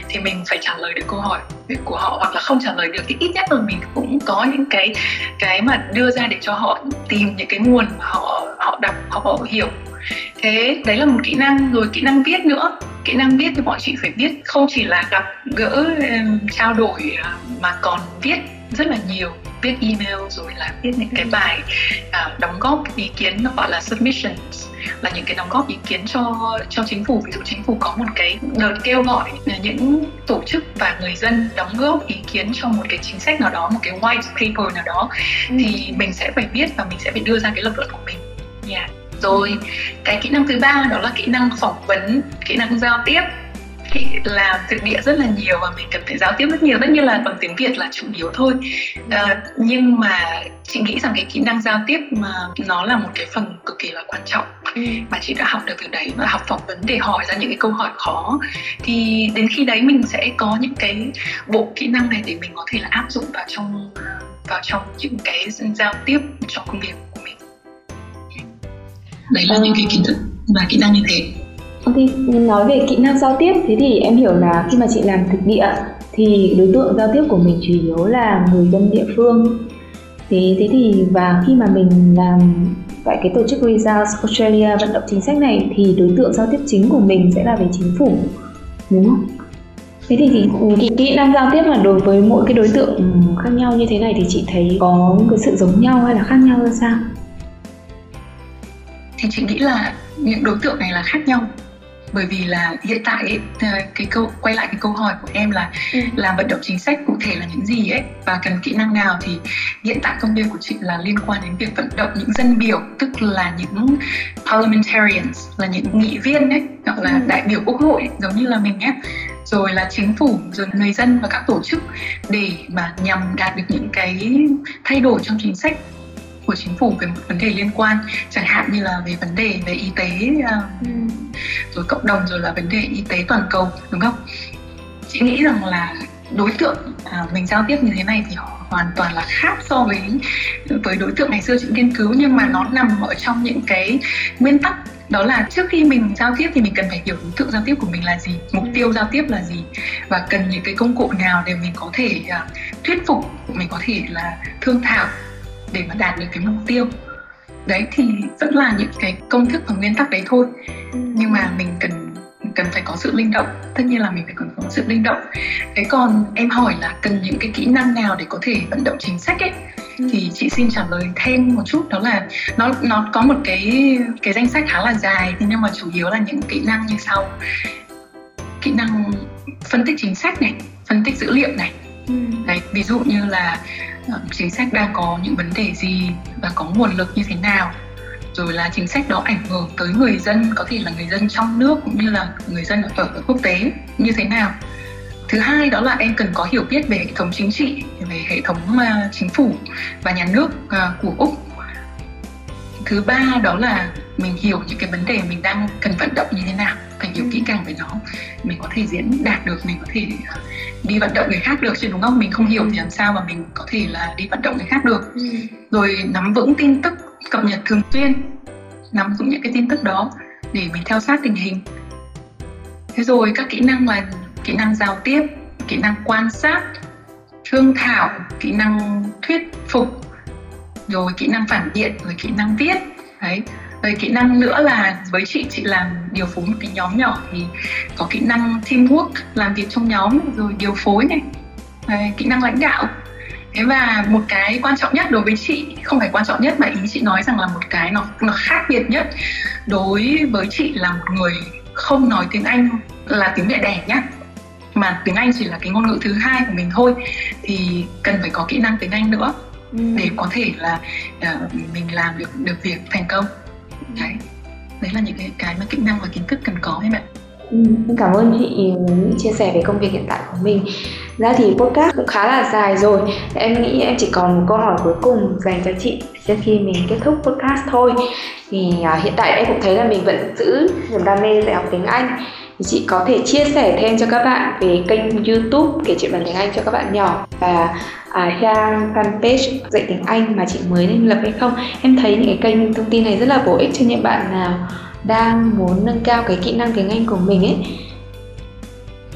thì mình phải trả lời được câu hỏi của họ, hoặc là không trả lời được thì ít nhất là mình cũng có những cái cái mà đưa ra để cho họ tìm những cái nguồn mà họ họ đọc, họ hiểu thế đấy là một kỹ năng rồi kỹ năng viết nữa kỹ năng viết thì bọn chị phải viết không chỉ là gặp gỡ trao đổi à, mà còn viết rất là nhiều viết email rồi là viết những cái bài uh, đóng góp ý kiến nó gọi là submissions là những cái đóng góp ý kiến cho cho chính phủ ví dụ chính phủ có một cái đợt kêu gọi những tổ chức và người dân đóng góp ý kiến cho một cái chính sách nào đó một cái white paper nào đó ừ. thì mình sẽ phải viết và mình sẽ phải đưa ra cái lập luận của mình yeah. Rồi cái kỹ năng thứ ba đó là kỹ năng phỏng vấn kỹ năng giao tiếp. Thì làm thực địa rất là nhiều và mình cần phải giao tiếp rất nhiều tất nhiên là bằng tiếng việt là chủ yếu thôi. À, nhưng mà chị nghĩ rằng cái kỹ năng giao tiếp mà nó là một cái phần cực kỳ là quan trọng ừ. mà chị đã học được từ đấy và học phỏng vấn để hỏi ra những cái câu hỏi khó. Thì đến khi đấy mình sẽ có những cái bộ kỹ năng này để mình có thể là áp dụng vào trong vào trong những cái giao tiếp trong công việc đấy là những cái kiến thức và kỹ năng như thế Ok, nói về kỹ năng giao tiếp, thế thì em hiểu là khi mà chị làm thực địa thì đối tượng giao tiếp của mình chủ yếu là người dân địa phương. thế thế thì và khi mà mình làm tại cái tổ chức Results Australia vận động chính sách này thì đối tượng giao tiếp chính của mình sẽ là về chính phủ đúng không? Thế thì, thì kỹ, kỹ năng giao tiếp là đối với mỗi cái đối tượng khác nhau như thế này thì chị thấy có cái sự giống nhau hay là khác nhau ra sao? Thì chị nghĩ là những đối tượng này là khác nhau. Bởi vì là hiện tại ấy, ờ, cái câu quay lại cái câu hỏi của em là ừ. làm vận động chính sách cụ thể là những gì ấy? Và cần kỹ năng nào? Thì hiện tại công việc của chị là liên quan đến việc vận động những dân biểu tức là những parliamentarians là những nghị viên ấy hoặc là ừ. đại biểu quốc hội giống như là mình nhé. Rồi là chính phủ rồi người dân và các tổ chức để mà nhằm đạt được những cái thay đổi trong chính sách của chính phủ về một vấn đề liên quan chẳng hạn như là về vấn đề về y tế uh, rồi cộng đồng rồi là vấn đề y tế toàn cầu đúng không? Chị nghĩ rằng là đối tượng uh, mình giao tiếp như thế này thì họ hoàn toàn là khác so với với đối tượng ngày xưa chị nghiên cứu nhưng mà nó nằm ở trong những cái nguyên tắc. Đó là trước khi mình giao tiếp thì mình cần phải hiểu đối tượng giao tiếp của mình là gì mục tiêu giao tiếp là gì và cần những cái công cụ nào để mình có thể uh, thuyết phục mình có thể là thương thảo để mà đạt được cái mục tiêu. Đấy thì vẫn là những cái công thức và nguyên tắc đấy thôi. Ừ. nhưng mà mình cần cần phải có sự linh động. Tất nhiên là mình phải cần có sự linh động. Thế còn em hỏi là cần những cái kỹ năng nào để có thể vận động chính sách ấy? Ừ. thì chị xin trả lời thêm một chút đó là nó nó có một cái cái danh sách khá là dài nhưng mà chủ yếu là những kỹ năng như sau. Kỹ năng phân tích chính sách này phân tích dữ liệu này ừ. đấy ví dụ như là ờ, chính sách đang có những vấn đề gì và có nguồn lực như thế nào? Rồi là chính sách đó ảnh hưởng tới người dân có thể là người dân trong nước cũng như là người dân ở quốc tế như thế nào? Thứ hai đó là em cần có hiểu biết về hệ thống chính trị về hệ thống uh, chính phủ và nhà nước uh, của úc thứ ba đó là mình hiểu những cái vấn đề mình đang cần vận động như thế nào phải hiểu kỹ càng về nó. Mình có thể diễn đạt được mình có thể à, đi vận động người khác được chứ đúng không? Mình không hiểu thì làm sao mà mình có thể là đi vận động người khác được. Ừ. rồi nắm vững tin tức cập nhật thường xuyên nắm vững những cái tin tức đó để mình theo sát tình hình. Thế rồi các kỹ năng là kỹ năng giao tiếp kỹ năng quan sát thương thảo kỹ năng thuyết phục rồi kỹ năng phản biện rồi kỹ năng viết. Đấy. Rồi kỹ năng nữa là với chị chị làm điều phối một cái nhóm nhỏ thì có kỹ năng teamwork làm việc trong nhóm rồi điều phối này. Đấy, kỹ năng lãnh đạo. Thế và một cái quan trọng nhất đối với chị không phải quan trọng nhất mà ý chị nói rằng là một cái nó nó khác biệt nhất đối với chị là một người không nói tiếng anh là tiếng mẹ đẻ nhá. Mà tiếng anh chỉ là cái ngôn ngữ thứ hai của mình thôi thì cần phải có kỹ năng tiếng anh nữa để có thể là uh, mình làm được được việc thành công. Đấy. Đấy là những cái cái mà kỹ năng và kiến thức cần có em ạ Ừ, cảm ơn chị những chia sẻ về công việc hiện tại của mình. Ra thì podcast cũng khá là dài rồi. Em nghĩ em chỉ còn một câu hỏi cuối cùng dành cho chị trước khi mình kết thúc podcast thôi. Thì à, hiện tại em cũng thấy là mình vẫn giữ niềm đam mê dạy học tiếng anh thì chị có thể chia sẻ thêm cho các bạn về kênh youtube kể chuyện bằng tiếng anh cho các bạn nhỏ. Và à, trang fanpage dạy tiếng anh mà chị mới nên lập hay không? Em thấy những cái kênh thông tin này rất là bổ ích cho những bạn nào đang muốn nâng cao cái kỹ năng tiếng Anh của mình ấy.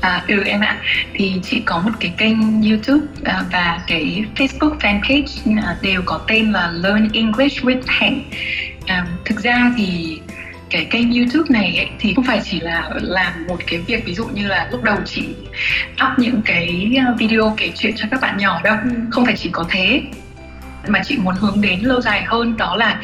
À, ừ em ạ. Thì chị có một cái kênh YouTube à, và cái Facebook fanpage à, đều có tên là Learn English with Hạnh à, thực ra thì cái kênh YouTube này ấy, thì không phải chỉ là làm một cái việc ví dụ như là lúc đầu chị up những cái à, video kể chuyện cho các bạn nhỏ đâu ừ. không phải chỉ có thế mà chị muốn hướng đến lâu dài hơn đó là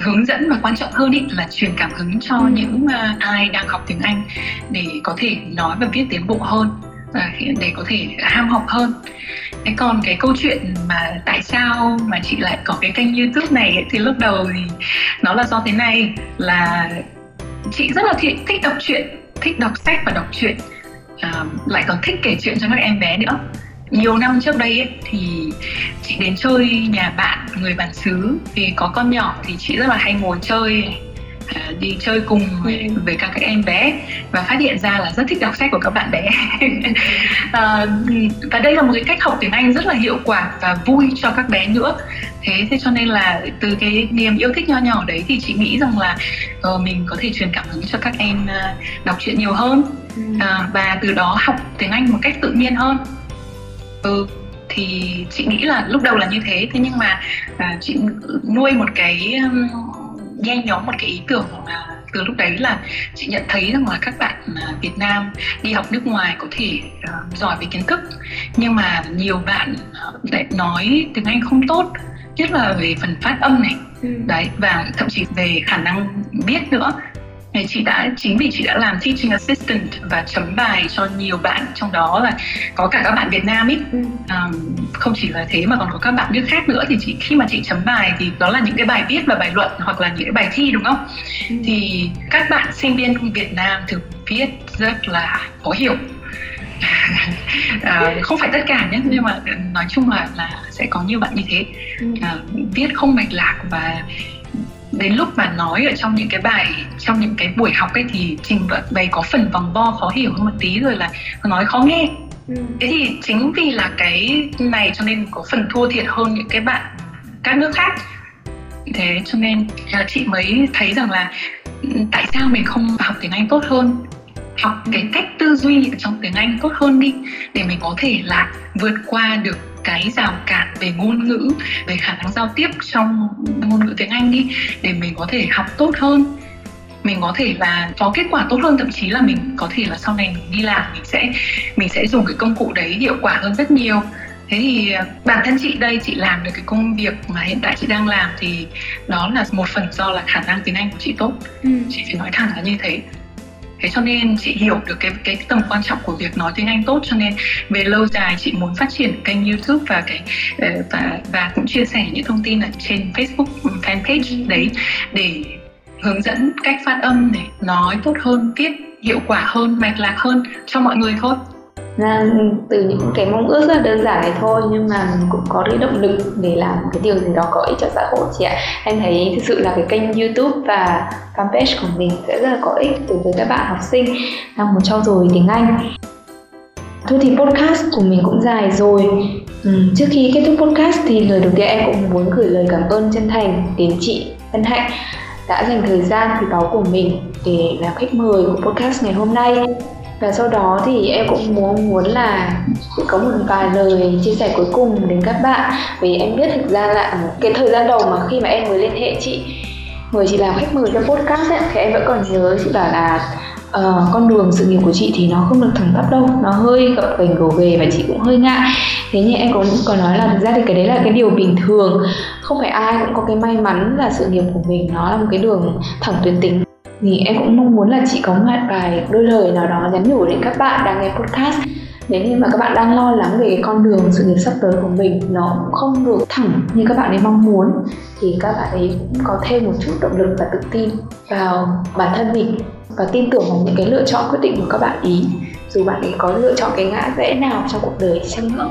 hướng dẫn và quan trọng hơn ý là truyền cảm hứng cho ừ. những uh, ai đang học tiếng Anh để có thể nói và viết tiến bộ hơn và để có thể ham học hơn. Thế còn cái câu chuyện mà tại sao mà chị lại có cái kênh youtube này ấy, thì lúc đầu thì nó là do thế này là chị rất là thích, thích đọc truyện thích đọc sách và đọc truyện. À, lại còn thích kể chuyện cho các em bé nữa. Nhiều năm trước đây ấy, thì chị đến chơi nhà bạn người bản xứ. Vì có con nhỏ thì chị rất là hay ngồi chơi à, đi chơi cùng với, ừ. với các các em bé và phát hiện ra là rất thích đọc sách của các bạn bé. À, [laughs] và đây là một cái cách học tiếng Anh rất là hiệu quả và vui cho các bé nữa. Thế thế cho nên là từ cái niềm yêu thích nho nhỏ đấy thì chị nghĩ rằng là uh, mình có thể truyền cảm hứng cho các em uh, đọc truyện nhiều hơn. Uh, và từ đó học tiếng Anh một cách tự nhiên hơn. Ừ thì chị nghĩ là lúc đầu là như thế. Thế nhưng mà à, chị nuôi một cái nhen nhóm một cái ý tưởng là từ lúc đấy là chị nhận thấy rằng là các bạn à, Việt Nam đi học nước ngoài có thể uh, giỏi về kiến thức. Nhưng mà nhiều bạn lại nói tiếng Anh không tốt nhất là về phần phát âm này. Ừ. đấy và thậm chí về khả năng viết nữa thì chị đã chính vì chị đã làm teaching assistant và chấm bài cho nhiều bạn trong đó là có cả các bạn Việt Nam ừ. um, không chỉ là thế mà còn có các bạn nước khác nữa. Thì chị khi mà chị chấm bài thì đó là những cái bài viết và bài luận hoặc là những cái bài thi đúng không? Ừ. thì các bạn sinh viên Việt Nam thường viết rất là khó hiểu. [laughs] À, không phải tất cả nhé nhưng mà nói chung là là sẽ có nhiều bạn như thế. À, viết không mạch lạc và đến lúc mà nói ở trong những cái bài trong những cái buổi học ấy thì trình bày có phần vòng vo khó hiểu hơn một tí rồi là nói khó nghe. Ừ. thế thì chính vì là cái này cho nên có phần thua thiệt hơn những cái bạn các nước khác. Thế cho nên chị mới thấy rằng là ừ, tại sao mình không học tiếng Anh tốt hơn? Học cái cách tư duy ở trong tiếng Anh tốt hơn đi để mình có thể là vượt qua được cái rào cản về ngôn ngữ về khả năng giao tiếp trong ngôn ngữ tiếng Anh đi để mình có thể học tốt hơn. Mình có thể là có kết quả tốt hơn thậm chí là mình có thể là sau này mình đi làm mình sẽ mình sẽ dùng cái công cụ đấy hiệu quả hơn rất nhiều. Thế thì à, bản thân chị đây chị làm được cái công việc mà hiện tại chị đang làm thì đó là một phần do là khả năng tiếng anh của chị tốt. Ừ. chị phải nói thẳng là như thế thế cho nên chị hiểu được cái cái tầm quan trọng của việc nói tiếng Anh tốt, cho nên về lâu dài chị muốn phát triển kênh YouTube và cái ờ, và và cũng chia sẻ những thông tin ở trên Facebook fanpage đấy để hướng dẫn cách phát âm này nói tốt hơn, viết hiệu quả hơn, mạch lạc hơn cho mọi người thôi ra từ những cái mong ước rất là đơn giản này thôi nhưng mà mình cũng có cái động lực để làm cái điều gì đó có ích cho xã hội chị ạ. Em thấy thực sự là cái kênh youtube và fanpage của mình sẽ rất là có ích đối với các bạn học sinh. Đang muốn trau dồi tiếng anh. Thôi thì podcast của mình cũng dài rồi. Ừ, trước khi kết thúc podcast thì lời đầu tiên em cũng muốn gửi lời cảm ơn chân thành đến chị Vân Hạnh đã dành thời gian quý báu của mình để làm khách mời của podcast ngày hôm nay và sau đó thì em cũng muốn muốn là có một vài lời chia sẻ cuối cùng đến các bạn. Vì em biết thực ra là cái thời gian đầu mà khi mà em mới liên hệ chị mời chị làm khách mời cho podcast ấy, thì em vẫn còn nhớ chị bảo là uh, con đường sự nghiệp của chị thì nó không được thẳng tắp đâu nó hơi gập ghềnh gồ ghề và chị cũng hơi ngại. Thế nhưng em cũng có nói là thực ra thì cái đấy là cái điều bình thường. Không phải ai cũng có cái may mắn là sự nghiệp của mình nó là một cái đường thẳng tuyến tính thì em cũng mong muốn là chị có một vài đôi lời nào đó nhắn nhủ đến các bạn đang nghe podcast. Nếu như mà các bạn đang lo lắng về cái con đường sự nghiệp sắp tới của mình, nó cũng không được thẳng như các bạn ấy mong muốn, thì các bạn ấy cũng có thêm một chút động lực và tự tin vào bản thân mình và tin tưởng vào những cái lựa chọn quyết định của các bạn ý. Dù bạn ấy có lựa chọn cái ngã rẽ nào trong cuộc đời chăng nữa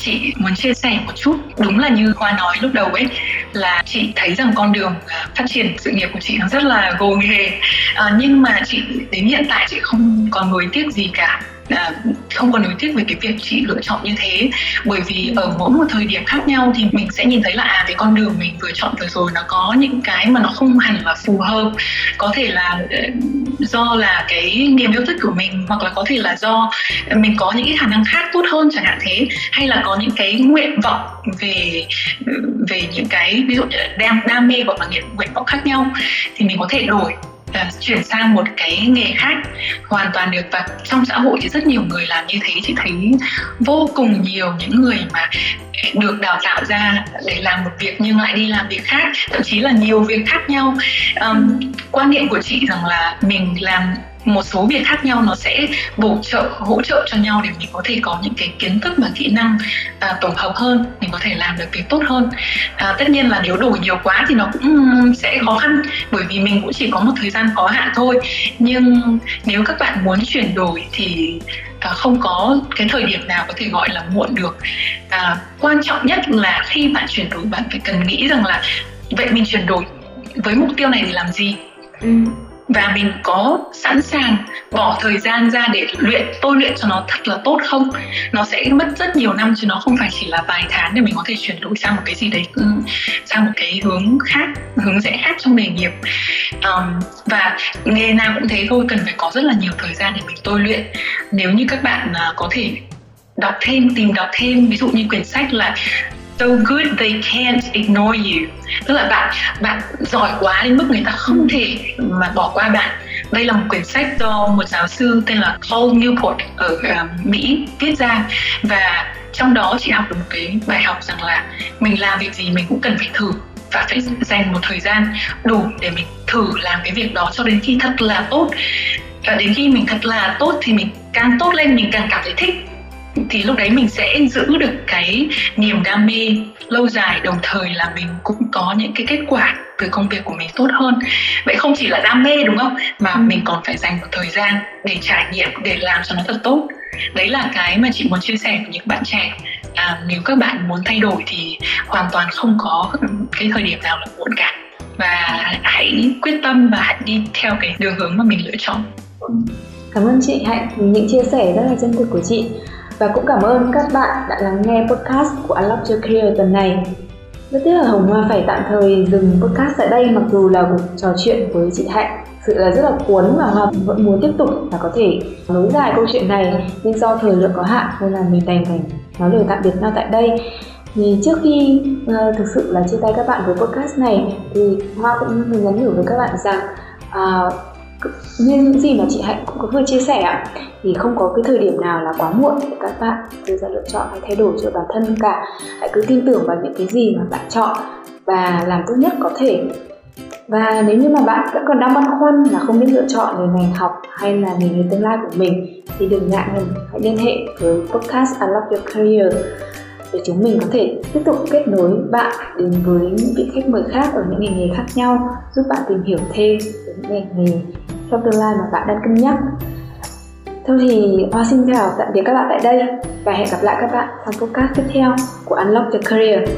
chị muốn chia sẻ một chút. Đúng là như khoa nói lúc đầu ấy là chị thấy rằng con đường à, phát triển sự nghiệp của chị nó rất là gồ ghề. À, nhưng mà chị đến hiện tại chị không còn nuối tiếc gì cả à, không còn nối tiếc về cái việc chị lựa chọn như thế. Bởi vì ở mỗi một thời điểm khác nhau thì mình sẽ nhìn thấy là à cái con đường mình vừa chọn vừa rồi nó có những cái mà nó không hẳn là phù hợp. Có thể là ờ, do là cái niềm yêu thích của mình hoặc là có thể là do mình có những cái khả năng khác tốt hơn chẳng hạn thế. Hay là có những cái nguyện vọng về về những cái ví dụ đam đam mê hoặc là nguyện vọng khác nhau thì mình có thể đổi chuyển sang một cái nghề khác hoàn toàn được và trong xã hội thì rất nhiều người làm như thế. Chị thấy vô cùng nhiều những người mà được đào tạo ra để làm một việc nhưng lại đi làm việc khác thậm chí là nhiều việc khác nhau. Um, quan niệm của chị rằng là mình làm một số việc khác nhau nó sẽ bổ trợ hỗ trợ cho nhau để mình có thể có những cái kiến thức và kỹ năng à, tổng hợp hơn mình có thể làm được việc tốt hơn. À, tất nhiên là nếu đổi nhiều quá thì nó cũng sẽ khó khăn bởi vì mình cũng chỉ có một thời gian có hạn thôi. Nhưng nếu các bạn muốn chuyển đổi thì à, không có cái thời điểm nào có thể gọi là muộn được. À, quan trọng nhất là khi bạn chuyển đổi bạn phải cần nghĩ rằng là vậy mình chuyển đổi với mục tiêu này để làm gì? Ừ và mình có sẵn sàng bỏ thời gian ra để luyện tôi luyện cho nó thật là tốt không? Nó sẽ mất rất nhiều năm chứ nó không phải chỉ là vài tháng để mình có thể chuyển đổi sang một cái gì đấy ừ, sang một cái hướng khác hướng rẽ khác trong nghề nghiệp. Um, và nghề nào cũng thế thôi cần phải có rất là nhiều thời gian để mình tôi luyện. Nếu như các bạn uh, có thể đọc thêm tìm đọc thêm ví dụ như quyển sách là so good they can't ignore you. Tức là bạn bạn giỏi quá đến mức người ta không thể mà bỏ qua bạn. Đây là một quyển sách do một giáo sư tên là Paul Newport ở uh, Mỹ viết ra. Và trong đó chị học được một cái bài học rằng là mình làm việc gì mình cũng cần phải thử và phải dành một thời gian đủ để mình thử làm cái việc đó cho đến khi thật là tốt. Và đến khi mình thật là tốt thì mình càng tốt lên mình càng cảm thấy thích thì lúc đấy mình sẽ giữ được cái niềm đam mê lâu dài đồng thời là mình cũng có những cái kết quả từ công việc của mình tốt hơn. Vậy không chỉ là đam mê đúng không? Mà ừ. mình còn phải dành một thời gian để trải nghiệm để làm cho nó thật tốt. Đấy là cái mà chị muốn chia sẻ với những bạn trẻ. À, nếu các bạn muốn thay đổi thì hoàn toàn không có cái thời điểm nào là muộn cả. Và hãy quyết tâm và hãy đi theo cái đường hướng mà mình lựa chọn. Cảm ơn chị. Hạnh những chia sẻ rất là chân thực của chị và cũng cảm ơn các bạn đã lắng nghe podcast của Unlock Your Career tuần này. Rất tiếc là Hồng Hoa phải tạm thời dừng podcast tại đây mặc dù là cuộc trò chuyện với chị Hạnh sự là rất là cuốn và Hoa vẫn muốn tiếp tục và có thể nối dài câu chuyện này nhưng do thời lượng có hạn nên là mình đành phải nói lời tạm biệt nhau tại đây thì trước khi uh, thực sự là chia tay các bạn với podcast này thì Hoa cũng muốn nhắn nhủ với các bạn rằng uh, như những gì mà chị Hạnh cũng có vừa chia sẻ thì không có cái thời điểm nào là quá muộn để các bạn đưa ra lựa chọn hay thay đổi cho bản thân cả. Hãy cứ tin tưởng vào những cái gì mà bạn chọn và làm tốt nhất có thể. Và nếu như mà bạn vẫn còn đang băn khoăn là không biết lựa chọn về ngành học hay là nghề nghiệp tương lai của mình, thì đừng ngại ngần, hãy liên hệ với podcast Unlock Your Career để chúng mình có thể tiếp tục kết nối bạn đến với những vị khách mời khác ở những ngành nghề khác nhau, giúp bạn tìm hiểu thêm về những ngành nghề trong tương lai mà bạn đang cân nhắc Thôi thì Hoa xin chào, tạm biệt các bạn tại đây và hẹn gặp lại các bạn trong podcast tiếp theo của Unlock the Career.